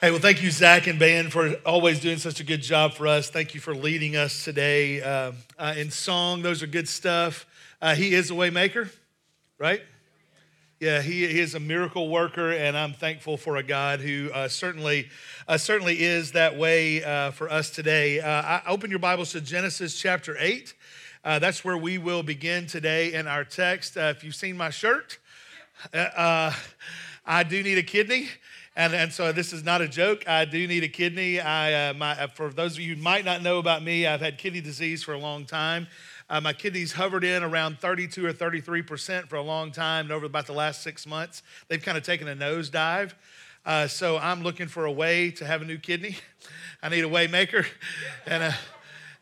Hey, well, thank you, Zach and Ben, for always doing such a good job for us. Thank you for leading us today uh, uh, in song. Those are good stuff. Uh, he is a waymaker, right? Yeah, he, he, is a miracle worker, and I'm thankful for a God who uh, certainly uh, certainly is that way uh, for us today. I open your Bibles to Genesis chapter eight. that's where we will begin today in our text. if you've seen my shirt, I do need a kidney. And, and so this is not a joke. I do need a kidney. I, uh, my, uh, for those of you who might not know about me, I've had kidney disease for a long time. Uh, my kidneys hovered in around 32 or 33 percent for a long time, and over about the last six months, they've kind of taken a nosedive. Uh, so I'm looking for a way to have a new kidney. I need a way maker, and uh,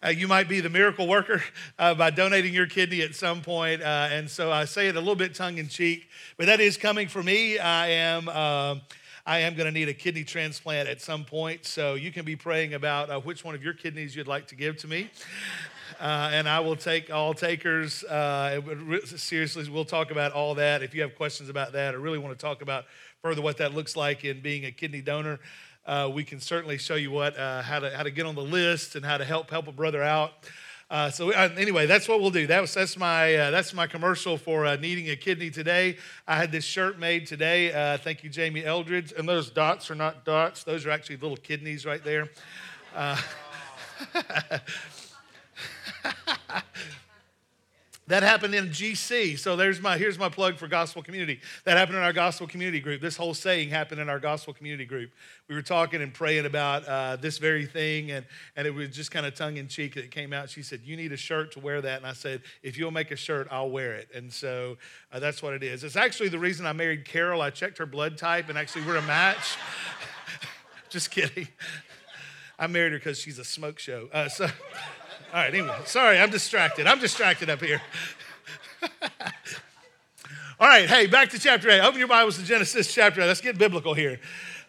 uh, you might be the miracle worker uh, by donating your kidney at some point. And so I say it a little bit tongue in cheek, but that is coming for me. I am um, I am going to need a kidney transplant at some point. So you can be praying about uh, which one of your kidneys you'd like to give to me. Uh, and I will take all takers. Uh, seriously, we'll talk about all that. If you have questions about that or really want to talk about further what that looks like in being a kidney donor, uh, we can certainly show you what uh, how to how to get on the list and how to help help a brother out. Uh, so uh, anyway, that's what we'll do. That was, that's my uh, that's my commercial for uh, needing a kidney today. I had this shirt made today. Uh, thank you, Jamie Eldridge. And those dots are not dots; those are actually little kidneys right there. That happened in GC. So there's my here's my plug for gospel community. That happened in our gospel community group. This whole saying happened in our gospel community group. We were talking and praying about uh, this very thing, and and it was just kind of tongue in cheek that it came out. She said, "You need a shirt to wear that," and I said, "If you'll make a shirt, I'll wear it." And so uh, that's what it is. It's actually the reason I married Carol. I checked her blood type, and actually we're a match. just kidding. I married her because she's a smoke show. Uh, so. All right, anyway, sorry, I'm distracted. I'm distracted up here. All right, hey, back to chapter 8. Open your Bibles to Genesis chapter 8. Let's get biblical here.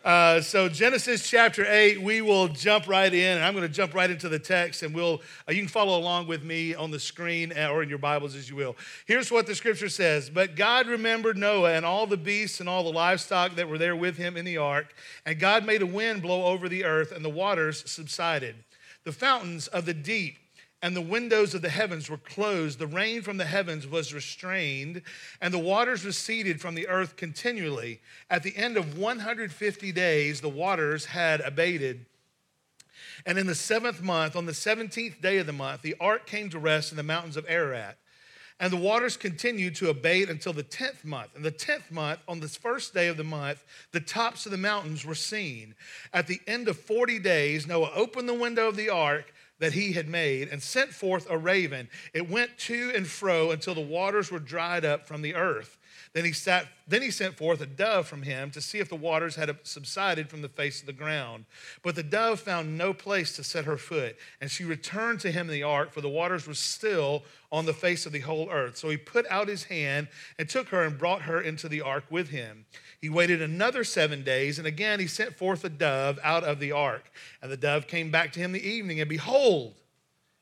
Uh, so Genesis chapter 8, we will jump right in, and I'm going to jump right into the text, and we'll uh, you can follow along with me on the screen uh, or in your Bibles as you will. Here's what the scripture says: But God remembered Noah and all the beasts and all the livestock that were there with him in the ark, and God made a wind blow over the earth, and the waters subsided. The fountains of the deep and the windows of the heavens were closed. The rain from the heavens was restrained, and the waters receded from the earth continually. At the end of 150 days, the waters had abated. And in the seventh month, on the 17th day of the month, the ark came to rest in the mountains of Ararat. And the waters continued to abate until the 10th month. And the 10th month, on the first day of the month, the tops of the mountains were seen. At the end of 40 days, Noah opened the window of the ark that he had made and sent forth a raven. It went to and fro until the waters were dried up from the earth. Then he, sat, then he sent forth a dove from him to see if the waters had subsided from the face of the ground. But the dove found no place to set her foot, and she returned to him in the ark, for the waters were still on the face of the whole earth. So he put out his hand and took her and brought her into the ark with him. He waited another seven days, and again he sent forth a dove out of the ark. And the dove came back to him the evening, and behold,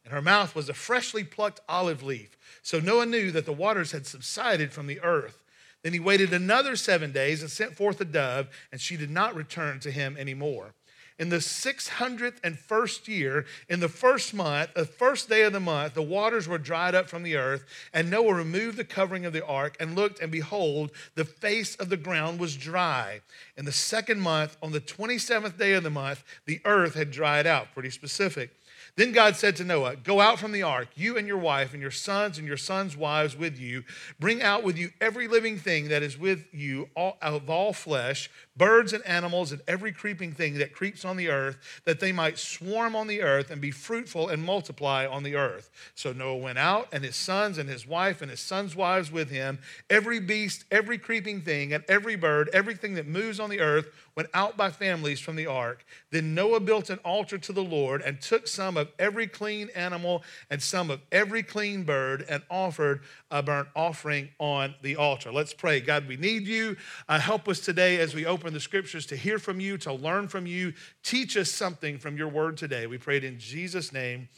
in her mouth was a freshly plucked olive leaf. So Noah knew that the waters had subsided from the earth. Then he waited another seven days and sent forth a dove, and she did not return to him anymore in the 601st year, in the first month, the first day of the month, the waters were dried up from the earth, and Noah removed the covering of the ark and looked, and behold, the face of the ground was dry. In the second month, on the 27th day of the month, the earth had dried out. Pretty specific. Then God said to Noah, Go out from the ark, you and your wife, and your sons and your sons' wives with you. Bring out with you every living thing that is with you all, of all flesh, birds and animals, and every creeping thing that creeps on the earth, that they might swarm on the earth and be fruitful and multiply on the earth. So Noah went out, and his sons and his wife and his sons' wives with him. Every beast, every creeping thing, and every bird, everything that moves on the earth went out by families from the ark. Then Noah built an altar to the Lord and took some of every clean animal and some of every clean bird and offered a burnt offering on the altar. Let's pray. God, we need you. Uh, help us today as we open the scriptures to hear from you, to learn from you. Teach us something from your word today. We prayed in Jesus' name.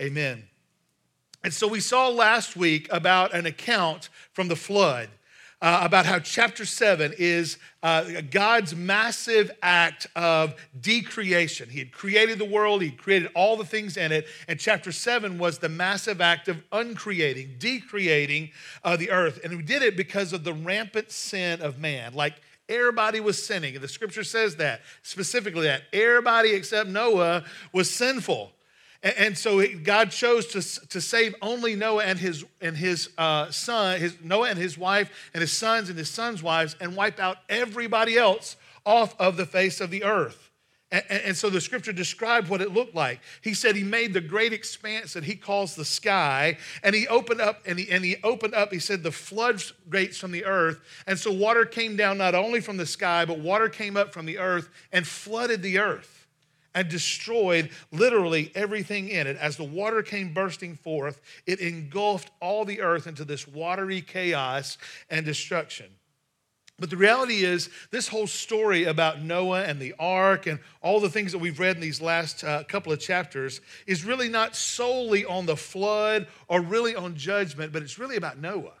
Amen. And so we saw last week about an account from the flood. Uh, about how chapter 7 is uh, God's massive act of decreation. He had created the world, He created all the things in it, and chapter 7 was the massive act of uncreating, decreating uh, the earth. And He did it because of the rampant sin of man. Like everybody was sinning, and the scripture says that specifically that everybody except Noah was sinful. And, so God chose to, to save only Noah and his, and his uh, son, his, Noah and his wife, and his sons and his sons' wives, and wipe out everybody else off of the face of the earth. And, and, so the scripture described what it looked like. He said he made the great expanse that he calls the sky, and he opened up, and he, and he opened up, he said, the floodgates from the earth. And so water came down not only from the sky, but water came up from the earth and flooded the earth and destroyed literally everything in it. As the water came bursting forth, it engulfed all the earth into this watery chaos and destruction. But the reality is, this whole story about Noah and the ark and all the things that we've read in these last uh, couple of chapters is really not solely on the flood or really on judgment, but it's really about Noah.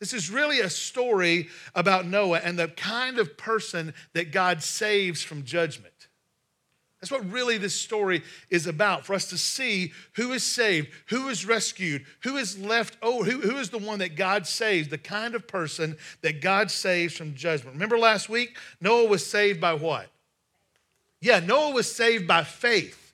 This is really a story about Noah and the kind of person that God saves from judgment. That's what really this story is about for us to see who is saved, who is rescued, who is left over, who, who is the one that God saves, the kind of person that God saves from judgment. Remember last week, Noah was saved by what? Yeah, Noah was saved by faith.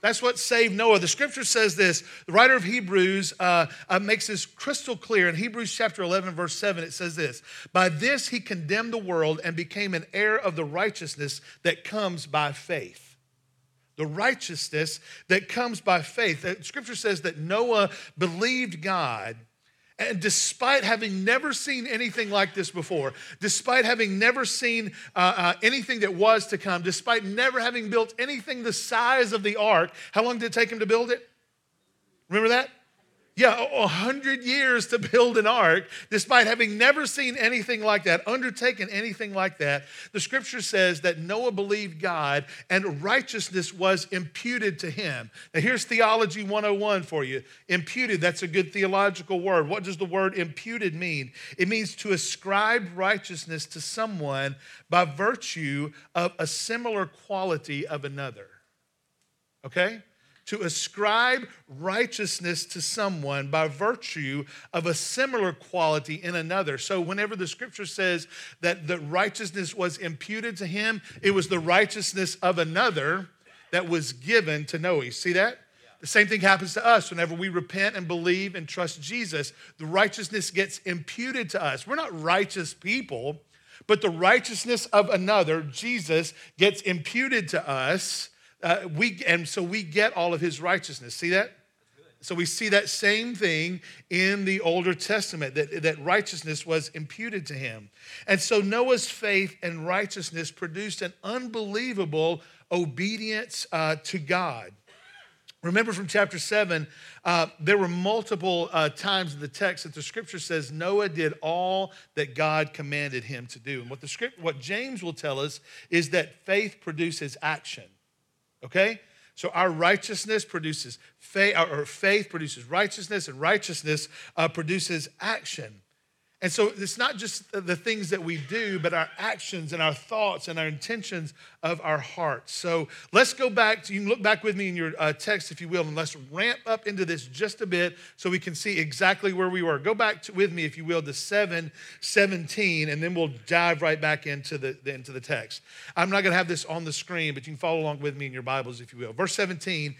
That's what saved Noah. The scripture says this. The writer of Hebrews uh, uh, makes this crystal clear. In Hebrews chapter 11, verse 7, it says this By this he condemned the world and became an heir of the righteousness that comes by faith the righteousness that comes by faith. The scripture says that Noah believed God. And despite having never seen anything like this before, despite having never seen uh, uh, anything that was to come, despite never having built anything the size of the ark, how long did it take him to build it? Remember that? Yeah, a hundred years to build an ark, despite having never seen anything like that, undertaken anything like that. The scripture says that Noah believed God and righteousness was imputed to him. Now, here's theology 101 for you. Imputed, that's a good theological word. What does the word imputed mean? It means to ascribe righteousness to someone by virtue of a similar quality of another. Okay? To ascribe righteousness to someone by virtue of a similar quality in another. So, whenever the scripture says that the righteousness was imputed to him, it was the righteousness of another that was given to Noah. You see that? The same thing happens to us whenever we repent and believe and trust Jesus. The righteousness gets imputed to us. We're not righteous people, but the righteousness of another, Jesus, gets imputed to us uh, we, and so we get all of his righteousness. See that? So we see that same thing in the Older Testament, that, that righteousness was imputed to him. And so Noah's faith and righteousness produced an unbelievable obedience uh, to God. Remember from chapter 7, uh, there were multiple uh, times in the text that the scripture says Noah did all that God commanded him to do. And what, the script, what James will tell us is that faith produces action okay? So our righteousness produces faith, or faith produces righteousness, and righteousness uh, produces action. And so it's not just the things that we do, but our actions and our thoughts and our intentions of our hearts. So let's go back to, you can look back with me in your uh, text, if you will, and let's ramp up into this just a bit so we can see exactly where we were. Go back to, with me, if you will, to 7 17, and then we'll dive right back into the, into the text. I'm not going to have this on the screen, but you can follow along with me in your Bibles, if you will. Verse 17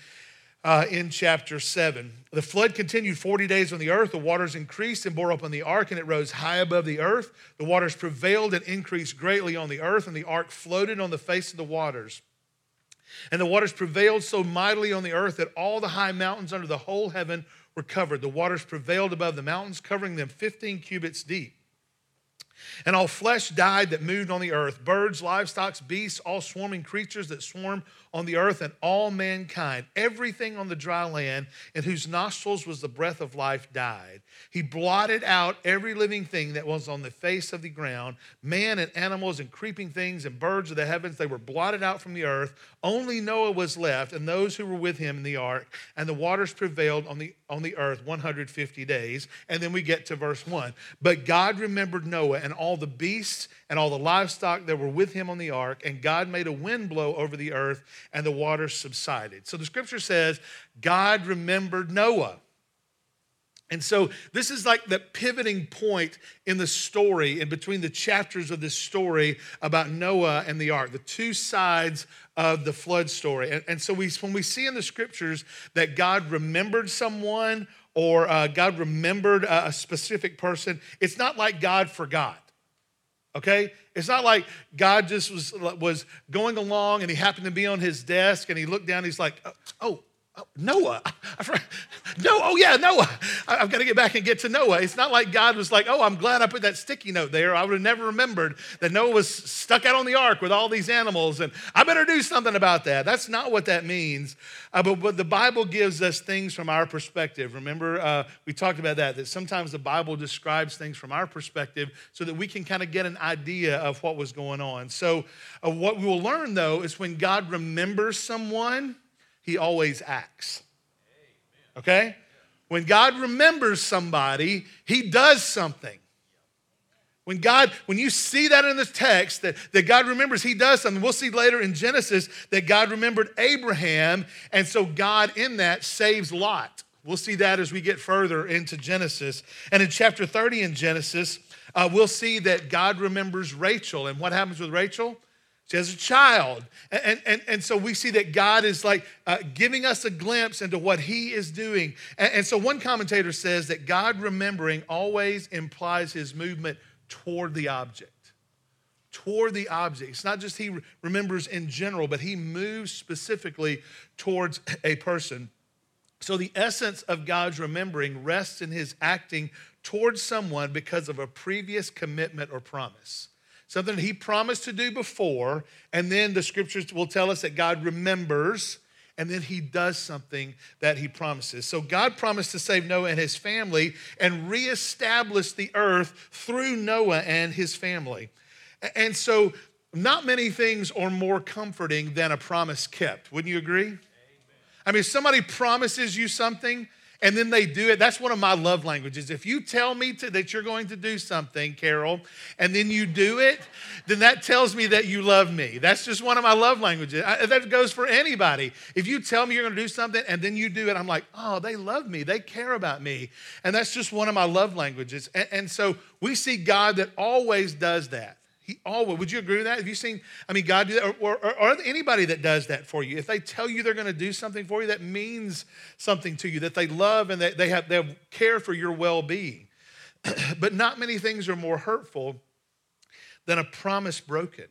uh, in chapter 7. The flood continued 40 days on the earth. The waters increased and bore up on the ark, and it rose high above the earth. The waters prevailed and increased greatly on the earth, and the ark floated on the face of the waters. And the waters prevailed so mightily on the earth that all the high mountains under the whole heaven were covered. The waters prevailed above the mountains, covering them 15 cubits deep. And all flesh died that moved on the earth birds, livestock, beasts, all swarming creatures that swarm on the earth, and all mankind. Everything on the dry land in whose nostrils was the breath of life died. He blotted out every living thing that was on the face of the ground man and animals and creeping things and birds of the heavens. They were blotted out from the earth. Only Noah was left and those who were with him in the ark, and the waters prevailed on the, on the earth 150 days. And then we get to verse 1. But God remembered Noah and all the beasts and all the livestock that were with him on the ark, and God made a wind blow over the earth, and the waters subsided. So the scripture says, God remembered Noah. And so this is like the pivoting point in the story, in between the chapters of this story about Noah and the ark, the two sides of the flood story. And, and so we, when we see in the scriptures that God remembered someone or uh, God remembered a, a specific person, it's not like God forgot. Okay? It's not like God just was, was going along and he happened to be on his desk and he looked down, and he's like, oh, Oh, Noah. No, oh yeah, Noah. I've got to get back and get to Noah. It's not like God was like, oh, I'm glad I put that sticky note there. I would have never remembered that Noah was stuck out on the ark with all these animals, and I better do something about that. That's not what that means. Uh, but, but the Bible gives us things from our perspective. Remember, uh, we talked about that, that sometimes the Bible describes things from our perspective so that we can kind of get an idea of what was going on. So, uh, what we will learn though is when God remembers someone, he always acts. Okay? When God remembers somebody, he does something. When God, when you see that in the text, that, that God remembers, he does something. We'll see later in Genesis that God remembered Abraham, and so God in that saves Lot. We'll see that as we get further into Genesis. And in chapter 30 in Genesis, uh, we'll see that God remembers Rachel. And what happens with Rachel? Has a child. And, and, and so we see that God is like uh, giving us a glimpse into what he is doing. And, and so one commentator says that God remembering always implies his movement toward the object. Toward the object. It's not just he remembers in general, but he moves specifically towards a person. So the essence of God's remembering rests in his acting towards someone because of a previous commitment or promise something that he promised to do before, and then the scriptures will tell us that God remembers and then he does something that he promises. So God promised to save Noah and his family and reestablish the earth through Noah and his family. And so not many things are more comforting than a promise kept. Wouldn't you agree? Amen. I mean, if somebody promises you something and then they do it. That's one of my love languages. If you tell me to, that you're going to do something, Carol, and then you do it, then that tells me that you love me. That's just one of my love languages. I, that goes for anybody. If you tell me you're going to do something and then you do it, I'm like, oh, they love me. They care about me. And that's just one of my love languages. and, and so we see God that always does that. Always, would you agree with that? Have you seen, I mean, God do that? Or, or, or anybody that does that for you? If they tell you they're going to do something for you, that means something to you, that they love and that they have, they have care for your well being. but not many things are more hurtful than a promise broken.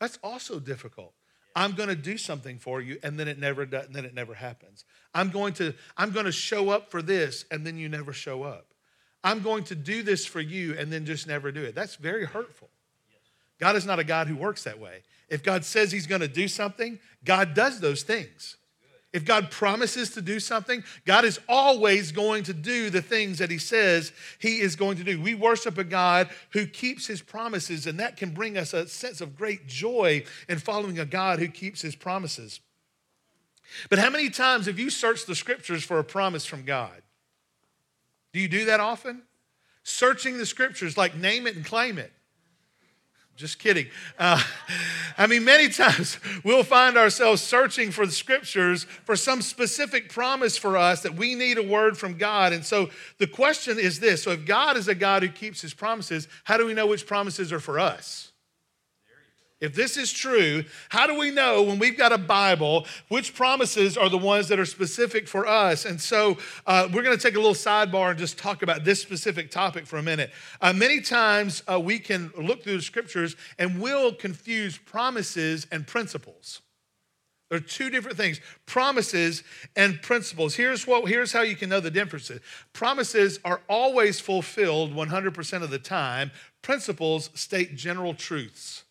That's also difficult. I'm going to do something for you and then it never does, and then it never happens. I'm going to I'm going to show up for this and then you never show up. I'm going to do this for you and then just never do it. That's very hurtful. God is not a God who works that way. If God says he's going to do something, God does those things. If God promises to do something, God is always going to do the things that he says he is going to do. We worship a God who keeps his promises, and that can bring us a sense of great joy in following a God who keeps his promises. But how many times have you searched the scriptures for a promise from God? Do you do that often? Searching the scriptures, like name it and claim it. Just kidding. Uh, I mean, many times we'll find ourselves searching for the scriptures for some specific promise for us that we need a word from God. And so the question is this so, if God is a God who keeps his promises, how do we know which promises are for us? If this is true, how do we know when we've got a Bible which promises are the ones that are specific for us? And so uh, we're going to take a little sidebar and just talk about this specific topic for a minute. Uh, many times uh, we can look through the scriptures and we'll confuse promises and principles. There are two different things promises and principles. Here's, what, here's how you can know the differences promises are always fulfilled 100% of the time, principles state general truths.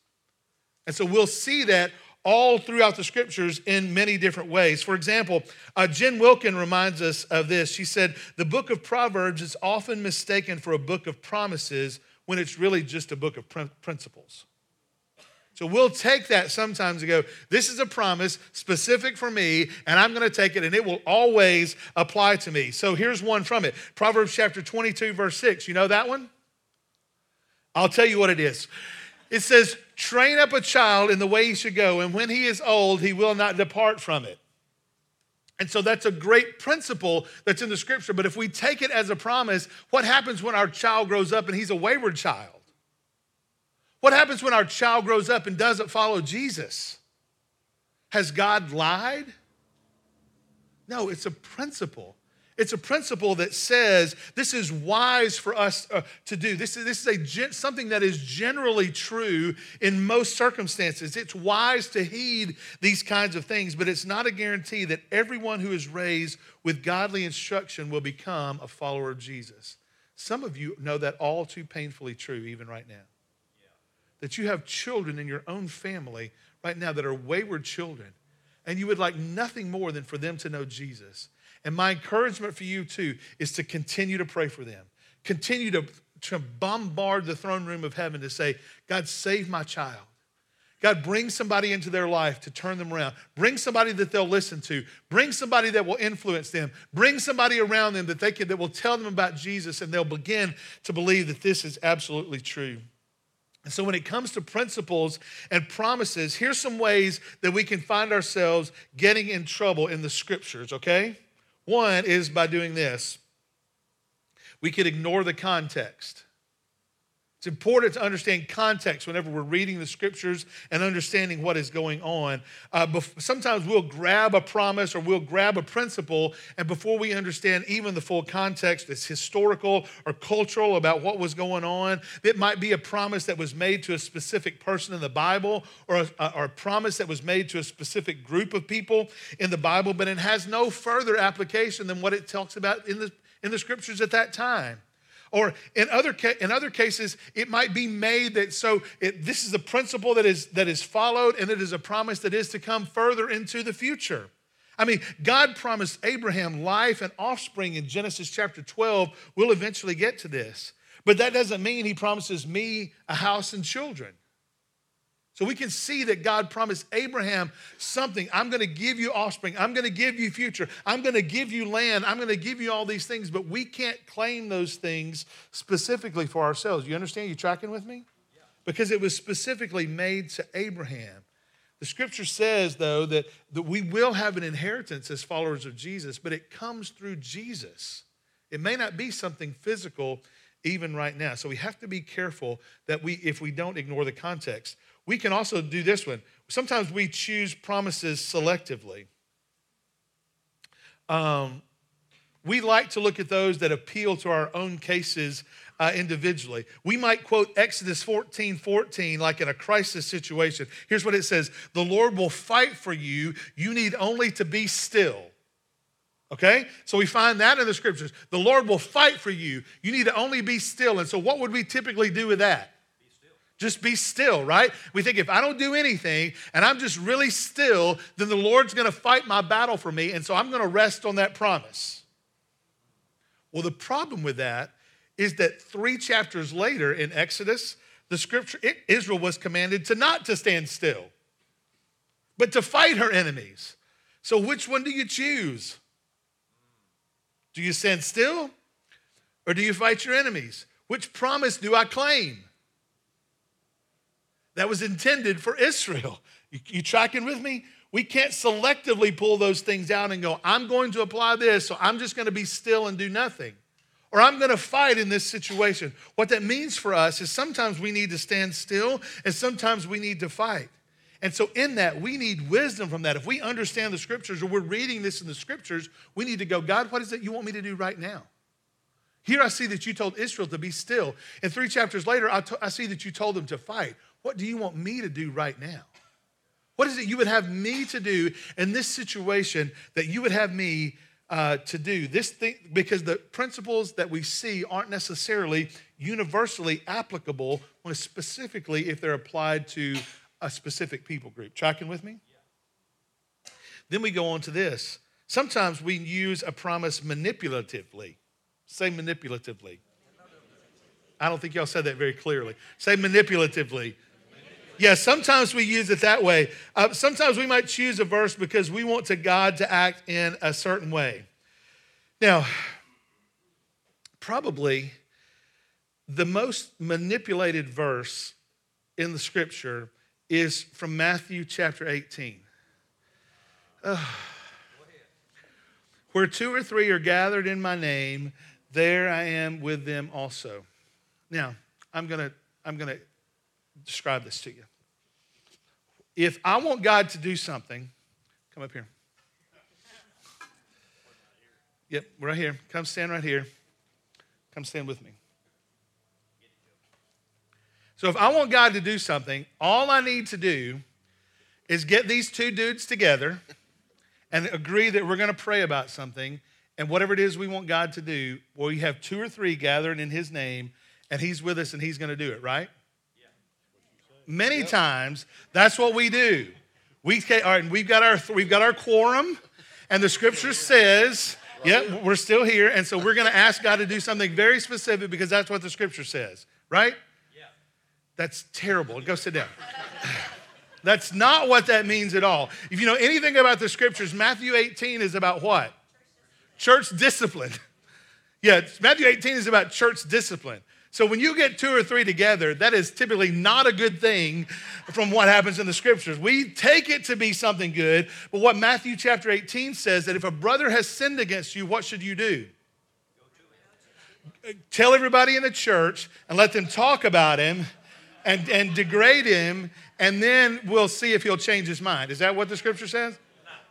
And so we'll see that all throughout the scriptures in many different ways. For example, uh, Jen Wilkin reminds us of this. She said, The book of Proverbs is often mistaken for a book of promises when it's really just a book of principles. So we'll take that sometimes and go, this is a promise specific for me, and I'm going to take it, and it will always apply to me. So here's one from it Proverbs chapter 22, verse 6. You know that one? I'll tell you what it is. It says, Train up a child in the way he should go, and when he is old, he will not depart from it. And so that's a great principle that's in the scripture. But if we take it as a promise, what happens when our child grows up and he's a wayward child? What happens when our child grows up and doesn't follow Jesus? Has God lied? No, it's a principle. It's a principle that says this is wise for us uh, to do. This is, this is a, something that is generally true in most circumstances. It's wise to heed these kinds of things, but it's not a guarantee that everyone who is raised with godly instruction will become a follower of Jesus. Some of you know that all too painfully true, even right now. Yeah. That you have children in your own family right now that are wayward children, and you would like nothing more than for them to know Jesus. And my encouragement for you too is to continue to pray for them. Continue to, to bombard the throne room of heaven to say, God, save my child. God, bring somebody into their life to turn them around. Bring somebody that they'll listen to. Bring somebody that will influence them. Bring somebody around them that they can that will tell them about Jesus and they'll begin to believe that this is absolutely true. And so when it comes to principles and promises, here's some ways that we can find ourselves getting in trouble in the scriptures, okay? One is by doing this we could ignore the context. It's important to understand context whenever we're reading the scriptures and understanding what is going on. Uh, sometimes we'll grab a promise or we'll grab a principle, and before we understand even the full context, it's historical or cultural about what was going on. It might be a promise that was made to a specific person in the Bible or a, or a promise that was made to a specific group of people in the Bible, but it has no further application than what it talks about in the, in the scriptures at that time. Or in other, ca- in other cases, it might be made that so it, this is a principle that is, that is followed and it is a promise that is to come further into the future. I mean, God promised Abraham life and offspring in Genesis chapter 12. We'll eventually get to this. But that doesn't mean he promises me a house and children. So we can see that God promised Abraham something. I'm going to give you offspring. I'm going to give you future. I'm going to give you land. I'm going to give you all these things, but we can't claim those things specifically for ourselves. You understand? You tracking with me? Because it was specifically made to Abraham. The scripture says, though, that, that we will have an inheritance as followers of Jesus, but it comes through Jesus. It may not be something physical even right now. So we have to be careful that we, if we don't ignore the context. We can also do this one. Sometimes we choose promises selectively. Um, we like to look at those that appeal to our own cases uh, individually. We might quote Exodus 14 14 like in a crisis situation. Here's what it says The Lord will fight for you. You need only to be still. Okay? So we find that in the scriptures. The Lord will fight for you. You need to only be still. And so, what would we typically do with that? Just be still, right? We think if I don't do anything and I'm just really still, then the Lord's gonna fight my battle for me, and so I'm gonna rest on that promise. Well, the problem with that is that three chapters later in Exodus, the scripture, Israel was commanded to not to stand still, but to fight her enemies. So which one do you choose? Do you stand still or do you fight your enemies? Which promise do I claim? that was intended for Israel. You, you tracking with me? We can't selectively pull those things out and go, I'm going to apply this, so I'm just going to be still and do nothing. Or I'm going to fight in this situation. What that means for us is sometimes we need to stand still and sometimes we need to fight. And so, in that, we need wisdom from that. If we understand the scriptures or we're reading this in the scriptures, we need to go, God, what is it you want me to do right now? Here I see that you told Israel to be still. And three chapters later, I, see that you told them to fight. What do you want me to do right now? What is it you would have me to do in this situation that you would have me uh, to do? This thing, because the principles that we see aren't necessarily universally applicable specifically if they're applied to a specific people group. Tracking with me? Then we go on to this. Sometimes we use a promise manipulatively. Say manipulatively. I don't think y'all said that very clearly. Say manipulatively. Yeah, sometimes we use it that way. Uh, sometimes we might choose a verse because we want to God to act in a certain way. Now, probably the most manipulated verse in the scripture is from Matthew chapter 18. Uh, where two or three are gathered in my name, there I am with them also. Now, I'm going to I'm going to describe this to you. If I want God to do something, come up here. Yep, right here. Come stand right here. Come stand with me. So if I want God to do something, all I need to do is get these two dudes together and agree that we're going to pray about something. And whatever it is we want God to do, well, we have two or three gathered in His name, and He's with us and He's going to do it, right? Yeah. Many yep. times, that's what we do. We, all right, we've got our we've got our quorum, and the Scripture says, "Yep, we're still here." And so we're going to ask God to do something very specific because that's what the Scripture says, right? That's terrible. Go sit down. That's not what that means at all. If you know anything about the scriptures, Matthew 18 is about what? Church discipline. Yeah, Matthew 18 is about church discipline. So when you get two or three together, that is typically not a good thing from what happens in the scriptures. We take it to be something good, but what Matthew chapter 18 says that if a brother has sinned against you, what should you do? Tell everybody in the church and let them talk about him and, and degrade him, and then we'll see if he'll change his mind. Is that what the scripture says?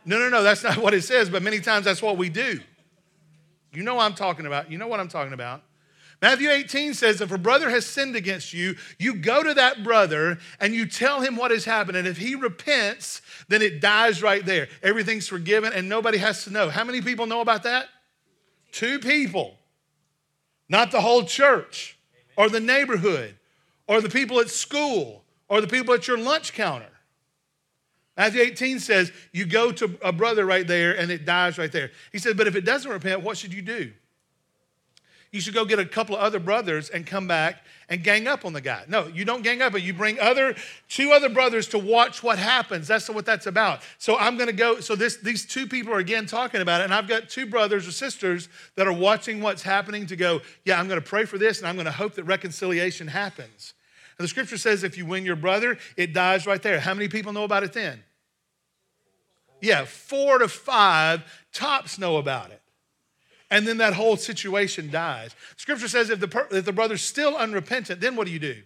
No, no, no, that's not what it says, but many times that's what we do. You know what I'm talking about. You know what I'm talking about. Matthew 18 says, if a brother has sinned against you, you go to that brother and you tell him what has happened. And if he repents, then it dies right there. Everything's forgiven and nobody has to know. How many people know about that? Two people, not the whole church or the neighborhood or the people at school or the people at your lunch counter. Matthew 18 says, You go to a brother right there and it dies right there. He said, But if it doesn't repent, what should you do? You should go get a couple of other brothers and come back and gang up on the guy. No, you don't gang up, but you bring other two other brothers to watch what happens. That's what that's about. So I'm going to go. So this these two people are again talking about it, and I've got two brothers or sisters that are watching what's happening to go. Yeah, I'm going to pray for this, and I'm going to hope that reconciliation happens. And the scripture says if you win your brother, it dies right there. How many people know about it then? Yeah, four to five tops know about it. And then that whole situation dies. Scripture says if the, if the brother's still unrepentant, then what do you do?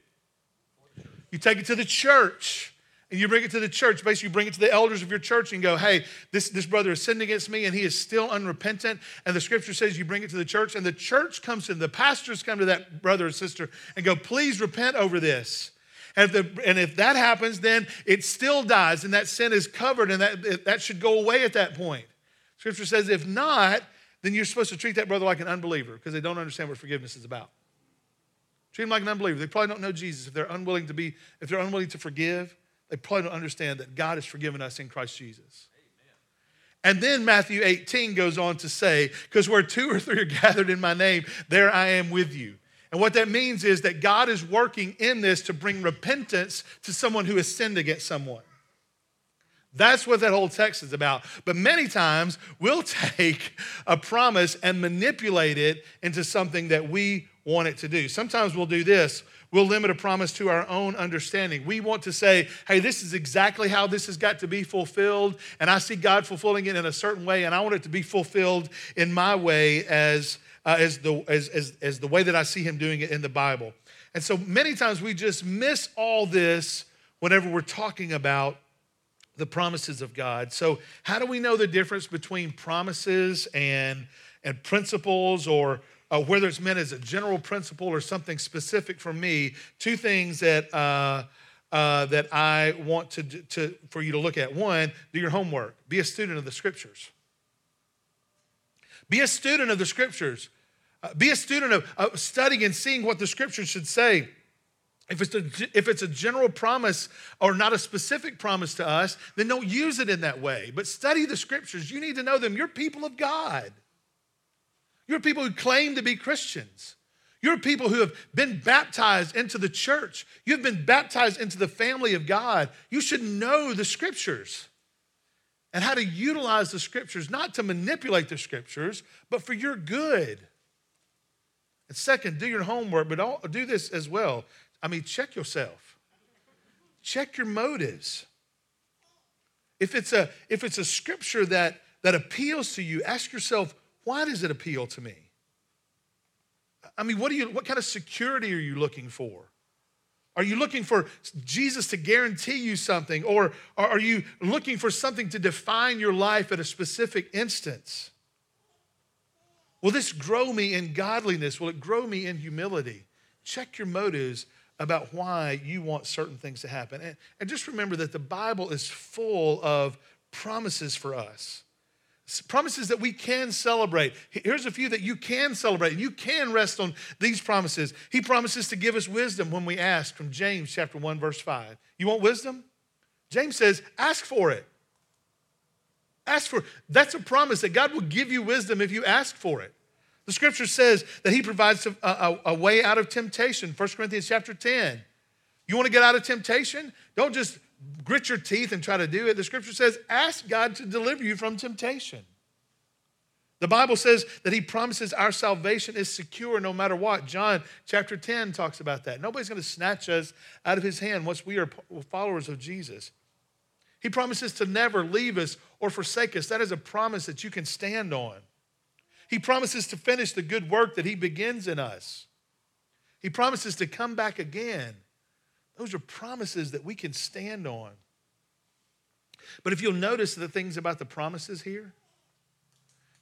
You take it to the church and you bring it to the church. Basically, you bring it to the elders of your church and go, hey, this, this brother has sinned against me and he is still unrepentant. And the scripture says you bring it to the church, and the church comes to the pastors come to that brother or sister and go, please repent over this. And if, the, and if that happens, then it still dies and that sin is covered and that, that should go away at that point. Scripture says, if not, then you're supposed to treat that brother like an unbeliever because they don't understand what forgiveness is about. Treat him like an unbeliever. They probably don't know Jesus if they're unwilling to be, if they're unwilling to forgive they probably don't understand that God has forgiven us in Christ Jesus. And then Matthew 18 goes on to say, because where two or three are gathered in my name, there I am with you. And what that means is that God is working in this to bring repentance to someone who has sinned against someone. That's what that whole text is about. But many times we'll take a promise and manipulate it into something that we want it to do. Sometimes we'll do this We'll limit a promise to our own understanding. We want to say, hey, this is exactly how this has got to be fulfilled, and I see God fulfilling it in a certain way, and I want it to be fulfilled in my way as, uh, as, the, as, as, as the way that I see Him doing it in the Bible. And so many times we just miss all this whenever we're talking about the promises of God. So, how do we know the difference between promises and, and principles or uh, whether it's meant as a general principle or something specific for me, two things that, uh, uh, that I want to, to, for you to look at. One, do your homework, be a student of the scriptures. Be a student of the scriptures. Uh, be a student of, of studying and seeing what the scriptures should say. If it's, a, if it's a general promise or not a specific promise to us, then don't use it in that way. But study the scriptures. You need to know them. You're people of God. You're people who claim to be Christians. You're people who have been baptized into the church. You've been baptized into the family of God. You should know the scriptures and how to utilize the scriptures, not to manipulate the scriptures, but for your good. And second, do your homework, but do this as well. I mean, check yourself. Check your motives. If it's a if it's a scripture that that appeals to you, ask yourself, why does it appeal to me? I mean, what, do you, what kind of security are you looking for? Are you looking for Jesus to guarantee you something? Or are you looking for something to define your life at a specific instance? Will this grow me in godliness? Will it grow me in humility? Check your motives about why you want certain things to happen. And, and just remember that the Bible is full of promises for us promises that we can celebrate. Here's a few that you can celebrate. You can rest on these promises. He promises to give us wisdom when we ask from James chapter 1 verse 5. You want wisdom? James says, ask for it. Ask for. That's a promise that God will give you wisdom if you ask for it. The scripture says that he provides a, a, a way out of temptation. 1 Corinthians chapter 10. You want to get out of temptation? Don't just grit your teeth and try to do it. The scripture says, ask God to deliver you from temptation. The Bible says that He promises our salvation is secure no matter what. John chapter 10 talks about that. Nobody's going to snatch us out of His hand once we are followers of Jesus. He promises to never leave us or forsake us. That is a promise that you can stand on. He promises to finish the good work that He begins in us. He promises to come back again. Those are promises that we can stand on. But if you'll notice the things about the promises here,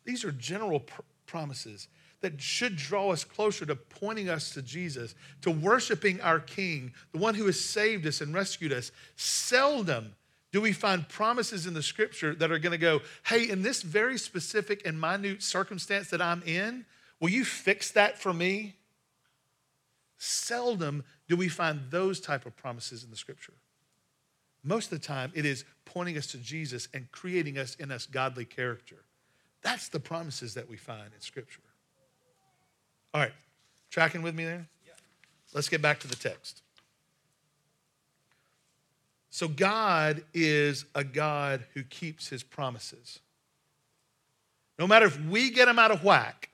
these are general pr- promises that should draw us closer to pointing us to Jesus, to worshiping our King, the one who has saved us and rescued us. Seldom do we find promises in the scripture that are going to go, hey, in this very specific and minute circumstance that I'm in, will you fix that for me? Seldom do we find those type of promises in the scripture. Most of the time, it is pointing us to Jesus and creating us in us godly character. That's the promises that we find in scripture. All right, tracking with me there? Yeah. Let's get back to the text. So, God is a God who keeps his promises. No matter if we get them out of whack,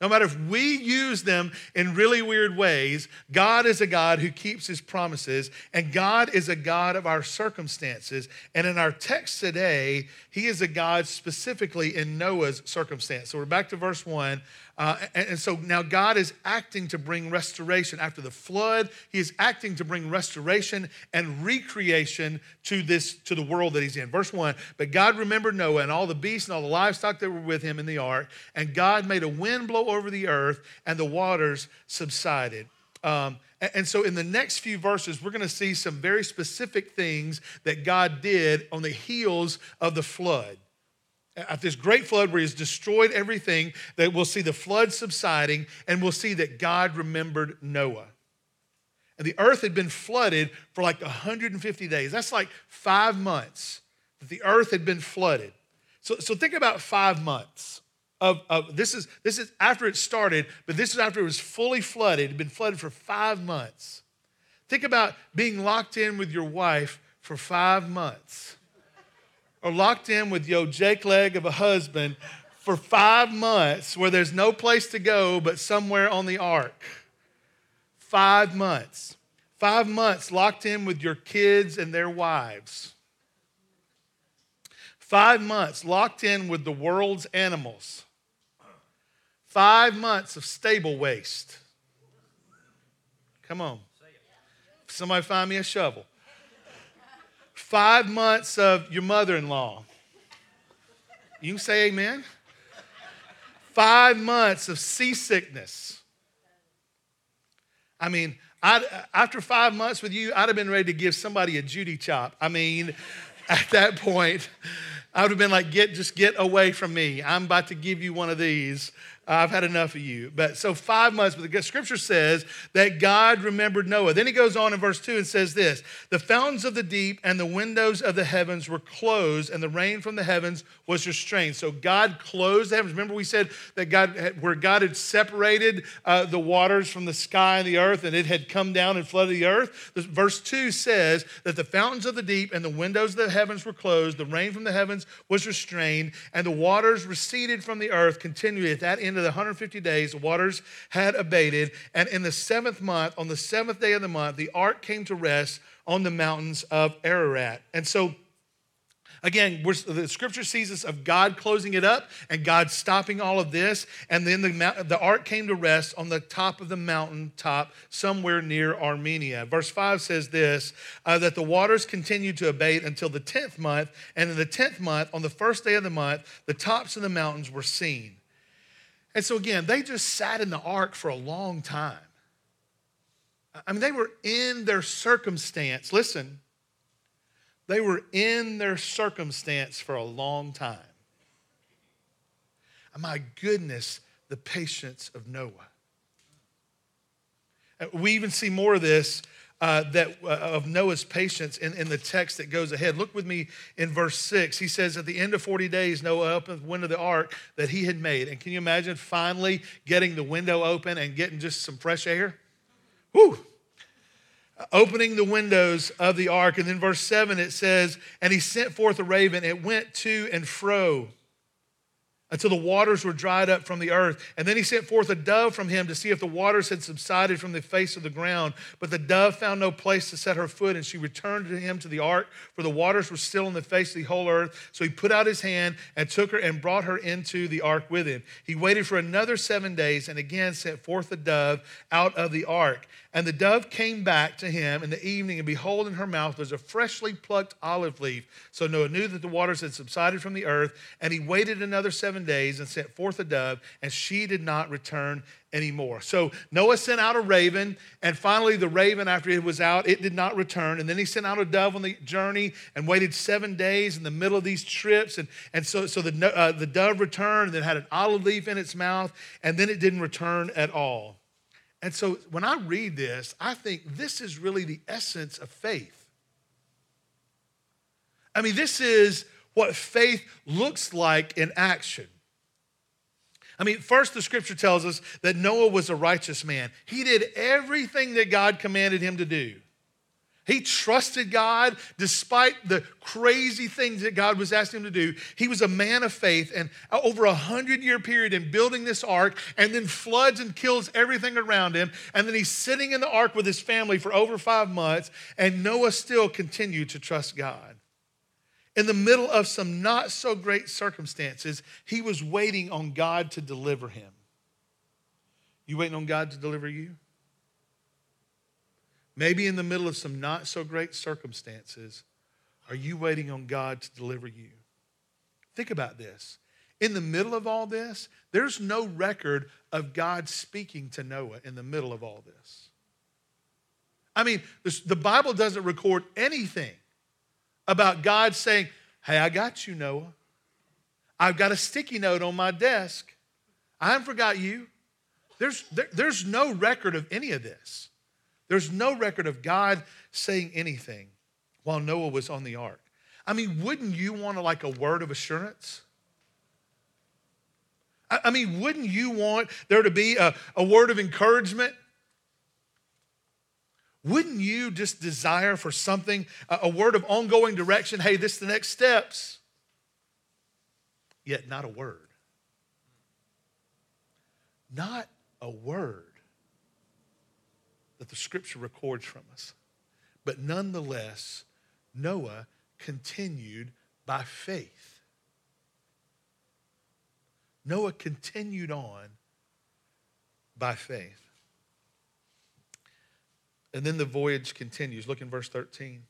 no matter if we use them in really weird ways, God is a God who keeps his promises, and God is a God of our circumstances. And in our text today, he is a God specifically in Noah's circumstance. So we're back to verse one. Uh, and, and, so now God is acting to bring restoration. After the flood, He is acting to bring restoration and recreation to this to the world that He's in. Verse one. But God remembered Noah and all the beasts and all the livestock that were with him in the ark, and God made a wind blow over the earth, and the waters subsided. Um, and so, in the next few verses, we're going to see some very specific things that God did on the heels of the flood at this great flood where he's destroyed everything, that we'll see the flood subsiding and we'll see that God remembered Noah. And the earth had been flooded for like 150 days. That's like five months that the earth had been flooded. So, so think about five months. Of, of this is this is after it started, but this is after it was fully flooded. It had been flooded for five months. Think about being locked in with your wife for five months or locked in with your Jake leg of a husband for five months where there's no place to go but somewhere on the ark. Five months. Five months locked in with your kids and their wives. Five months locked in with the world's animals. Five months of stable waste. Come on. Somebody find me a shovel five months of your mother in law. You say amen. Five months of seasickness. I mean, I'd, after five months with you, I'd have been ready to give somebody a Judy chop. I mean, at that point, I would have been like, get, just get away from me. I'm about to give you one of these. I've had enough of you. But so five months, but the scripture says that God remembered Noah. Then he goes on in verse 2 and says this The fountains of the deep and the windows of the heavens were closed, and the rain from the heavens was restrained. So God closed the heavens. Remember, we said that God, where God had separated uh, the waters from the sky and the earth, and it had come down and flooded the earth. Verse 2 says that the fountains of the deep and the windows of the heavens were closed, the rain from the heavens was restrained, and the waters receded from the earth continually at that end of the 150 days, waters had abated. And in the seventh month, on the seventh day of the month, the ark came to rest on the mountains of Ararat. And so Again, the scripture sees us of God closing it up and God stopping all of this. And then the, the ark came to rest on the top of the mountain top somewhere near Armenia. Verse 5 says this uh, that the waters continued to abate until the 10th month. And in the 10th month, on the first day of the month, the tops of the mountains were seen. And so, again, they just sat in the ark for a long time. I mean, they were in their circumstance. Listen, they were in their circumstance for a long time. My goodness, the patience of Noah. We even see more of this uh, that uh, of Noah's patience in, in the text that goes ahead. Look with me in verse six. He says, "At the end of forty days, Noah opened the window of the ark that he had made." And can you imagine finally getting the window open and getting just some fresh air? Whoo! Opening the windows of the ark, and then verse seven it says, "And he sent forth a raven; it went to and fro." Until the waters were dried up from the earth. And then he sent forth a dove from him to see if the waters had subsided from the face of the ground. But the dove found no place to set her foot, and she returned to him to the ark, for the waters were still in the face of the whole earth. So he put out his hand and took her and brought her into the ark with him. He waited for another seven days and again sent forth the dove out of the ark. And the dove came back to him in the evening, and behold, in her mouth was a freshly plucked olive leaf. So Noah knew that the waters had subsided from the earth, and he waited another seven days and sent forth a dove, and she did not return anymore. So Noah sent out a raven, and finally the raven, after it was out, it did not return. And then he sent out a dove on the journey and waited seven days in the middle of these trips. And, and so, so the, uh, the dove returned and then had an olive leaf in its mouth, and then it didn't return at all. And so when I read this, I think this is really the essence of faith. I mean, this is what faith looks like in action. I mean, first, the scripture tells us that Noah was a righteous man. He did everything that God commanded him to do. He trusted God despite the crazy things that God was asking him to do. He was a man of faith, and over a hundred year period in building this ark, and then floods and kills everything around him. And then he's sitting in the ark with his family for over five months, and Noah still continued to trust God. In the middle of some not so great circumstances, he was waiting on God to deliver him. You waiting on God to deliver you? Maybe in the middle of some not so great circumstances, are you waiting on God to deliver you? Think about this. In the middle of all this, there's no record of God speaking to Noah in the middle of all this. I mean, the Bible doesn't record anything about God saying, Hey, I got you, Noah. I've got a sticky note on my desk. I haven't forgot you. There's, there, there's no record of any of this. There's no record of God saying anything while Noah was on the ark. I mean, wouldn't you want to like a word of assurance? I, I mean, wouldn't you want there to be a, a word of encouragement? Wouldn't you just desire for something, a, word of ongoing direction? Hey, this is the next steps. Yet not a word. Not a word that the scripture records from us. But nonetheless, Noah continued by faith. Noah continued on by faith. And then the voyage continues. Look in verse 13.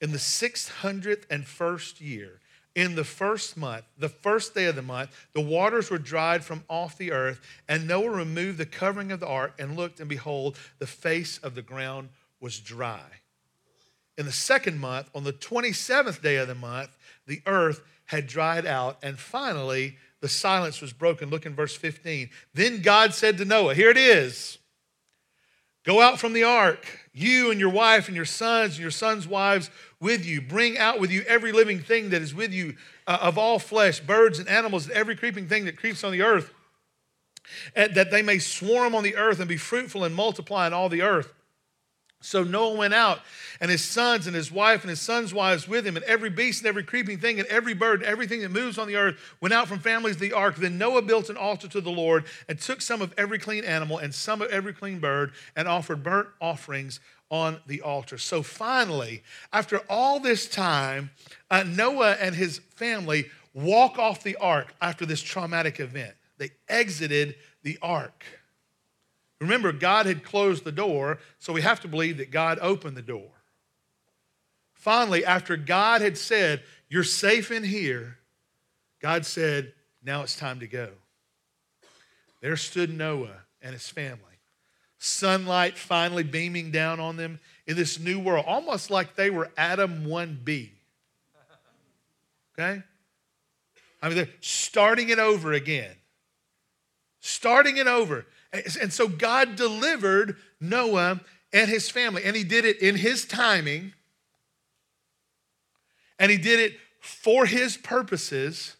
In the 601st year, In the first month, the first day of the month, the waters were dried from off the earth, and Noah removed the covering of the ark and looked, and behold, the face of the ground was dry. In the second month, on the 27th day of the month, the earth had dried out, and finally the silence was broken. Look in verse 15. Then God said to Noah, Here it is. Go out from the ark, you and your wife and your sons and your sons' wives with you. Bring out with you every living thing that is with you uh, of all flesh, birds and animals, and every creeping thing that creeps on the earth, that they may swarm on the earth and be fruitful and multiply in all the earth. So Noah went out, and his sons and his wife and his sons' wives with him, and every beast and every creeping thing and every bird and everything that moves on the earth went out from families of the ark. Then Noah built an altar to the Lord and took some of every clean animal and some of every clean bird and offered burnt offerings on the altar. So finally, after all this time, uh, Noah and his family walk off the ark after this traumatic event. They exited the ark. Remember, God had closed the door, so we have to believe that God opened the door. Finally, after God had said, You're safe in here, God said, Now it's time to go. There stood Noah and his family, sunlight finally beaming down on them in this new world, almost like they were Adam 1B. Okay? I mean, they're starting it over again. Starting it over. And so God delivered Noah and his family, and he did it in his timing, and he did it for his purposes,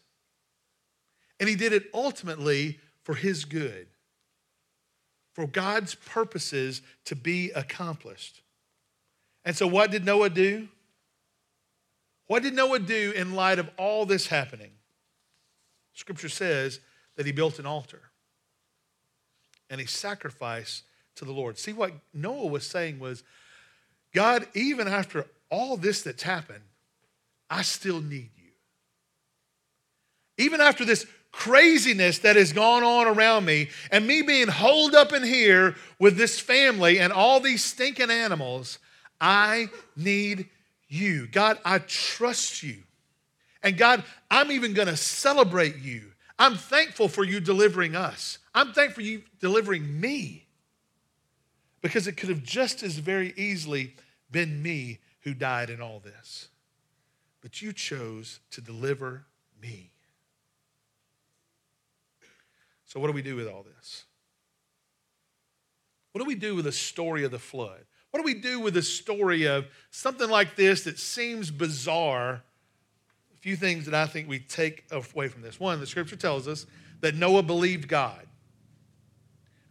and he did it ultimately for his good, for God's purposes to be accomplished. And so, what did Noah do? What did Noah do in light of all this happening? Scripture says that he built an altar and he sacrificed to the Lord. See, what Noah was saying was, God, even after all this that's happened, I still need you. Even after this craziness that has gone on around me and me being holed up in here with this family and all these stinking animals, I need you. God, I trust you. And God, I'm even going to celebrate you. I'm thankful for you delivering us. I'm thankful for you delivering me because it could have just as very easily been me who died in all this. But you chose to deliver me. So, what do we do with all this? What do we do with the story of the flood? What do we do with the story of something like this that seems bizarre? Few things that I think we take away from this. One, the scripture tells us that Noah believed God.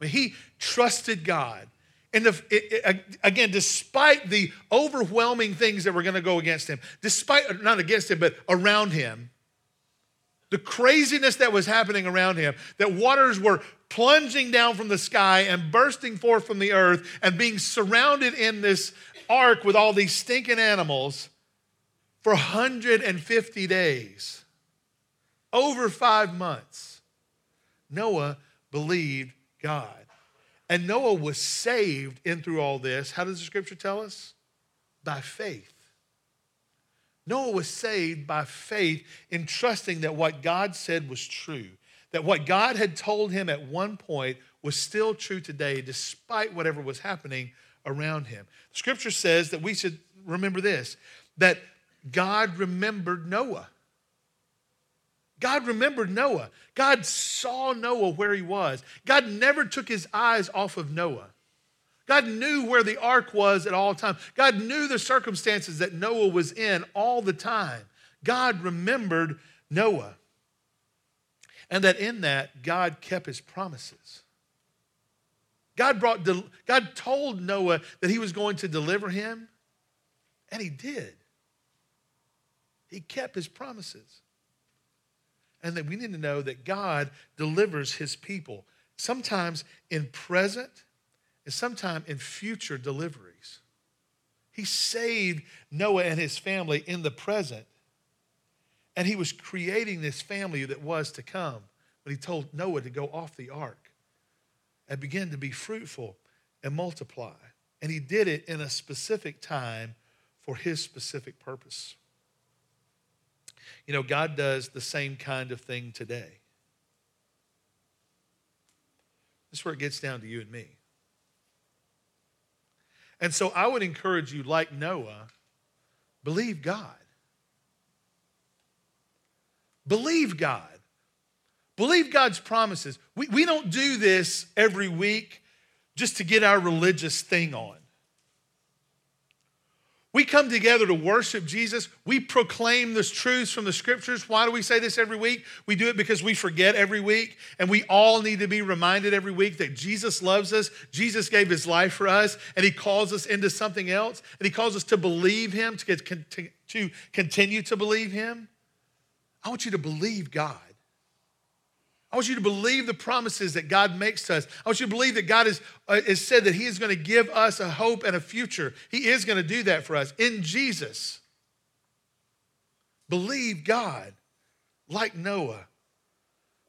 I mean, he trusted God. And it, it, again, despite the overwhelming things that were going to go against him, despite, not against him, but around him, the craziness that was happening around him, that waters were plunging down from the sky and bursting forth from the earth and being surrounded in this ark with all these stinking animals for 150 days, over five months. Noah believed God. And Noah was saved in through all this. How does the scripture tell us? By faith. Noah was saved by faith in trusting that what God said was true, that what God had told him at one point was still true today, despite whatever was happening around him. Scripture says that we should remember this that God remembered Noah. God remembered Noah. God saw Noah where he was. God never took his eyes off of Noah. God knew where the ark was at all times. God knew the circumstances that Noah was in all the time. God remembered Noah. And that in that, God kept his promises. God, brought, God told Noah that he was going to deliver him, and he did. He kept his promises and that we need to know that God delivers his people, sometimes in present and sometimes in future deliveries. He saved Noah and his family in the present, and he was creating this family that was to come when he told Noah to go off the ark and begin to be fruitful and multiply. And he did it in a specific time for his specific purpose. You know, God does the same kind of thing today. This is where it gets down to you and me. And so I would encourage you, like Noah, believe God. Believe God. Believe God's promises. We, we don't do this every week just to get our religious thing on. We come together to worship Jesus. We proclaim this truths from the scriptures. Why do we say this every week? We do it because we forget every week, and we all need to be reminded every week that Jesus loves us. Jesus gave his life for us, and he calls us into something else, and he calls us to believe him, to, to continue to believe him. I want you to believe God. I want you to believe the promises that God makes to us. I want you to believe that God has, uh, has said that He is going to give us a hope and a future. He is going to do that for us in Jesus. Believe God like Noah.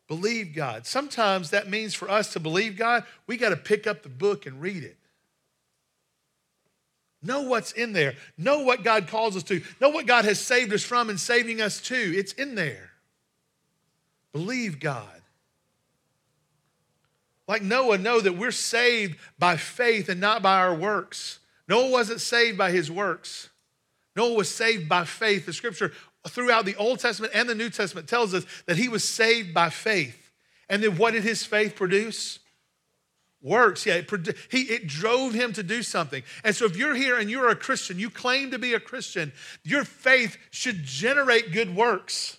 Believe God. Sometimes that means for us to believe God, we got to pick up the book and read it. Know what's in there. Know what God calls us to. Know what God has saved us from and saving us to. It's in there. Believe God. Like Noah, know that we're saved by faith and not by our works. Noah wasn't saved by his works. Noah was saved by faith. The scripture throughout the Old Testament and the New Testament tells us that he was saved by faith. And then what did his faith produce? Works. Yeah, it, he, it drove him to do something. And so if you're here and you're a Christian, you claim to be a Christian, your faith should generate good works.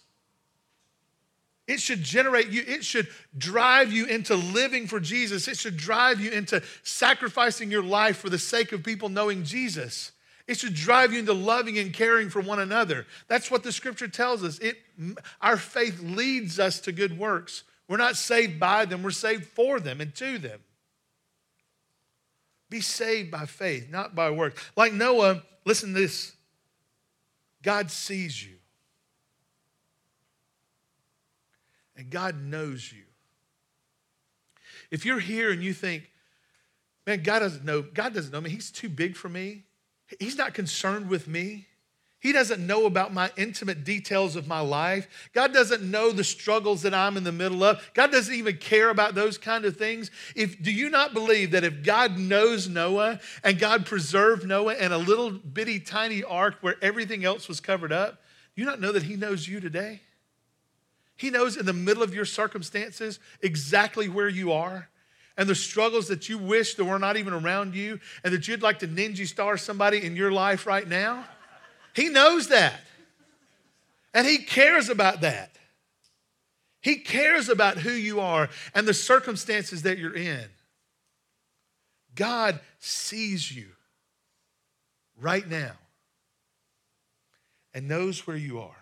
It should generate you, it should drive you into living for Jesus. It should drive you into sacrificing your life for the sake of people knowing Jesus. It should drive you into loving and caring for one another. That's what the scripture tells us. It, our faith leads us to good works. We're not saved by them, we're saved for them and to them. Be saved by faith, not by work. Like Noah, listen to this God sees you. And God knows you. If you're here and you think, man, God doesn't know, God doesn't know me. He's too big for me. He's not concerned with me. He doesn't know about my intimate details of my life. God doesn't know the struggles that I'm in the middle of. God doesn't even care about those kind of things. If do you not believe that if God knows Noah and God preserved Noah in a little bitty tiny ark where everything else was covered up, do you not know that he knows you today? He knows in the middle of your circumstances exactly where you are and the struggles that you wish that were not even around you and that you'd like to ninja star somebody in your life right now. He knows that. And He cares about that. He cares about who you are and the circumstances that you're in. God sees you right now and knows where you are.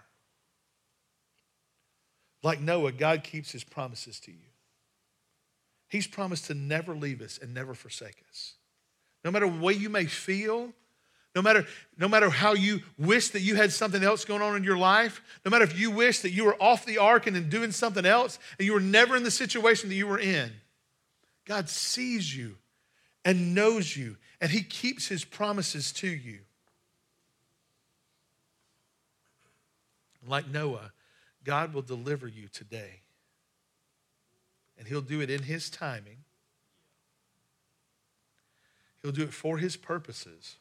Like Noah, God keeps his promises to you. He's promised to never leave us and never forsake us. No matter what you may feel, no matter, no matter how you wish that you had something else going on in your life, no matter if you wish that you were off the ark and then doing something else and you were never in the situation that you were in, God sees you and knows you and he keeps his promises to you. Like Noah, God will deliver you today. And He'll do it in His timing, He'll do it for His purposes,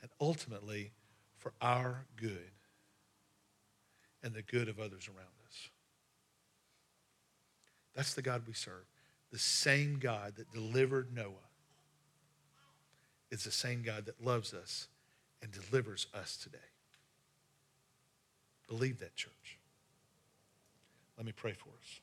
and ultimately for our good and the good of others around us. That's the God we serve. The same God that delivered Noah is the same God that loves us and delivers us today. Believe that, church. Let me pray for us.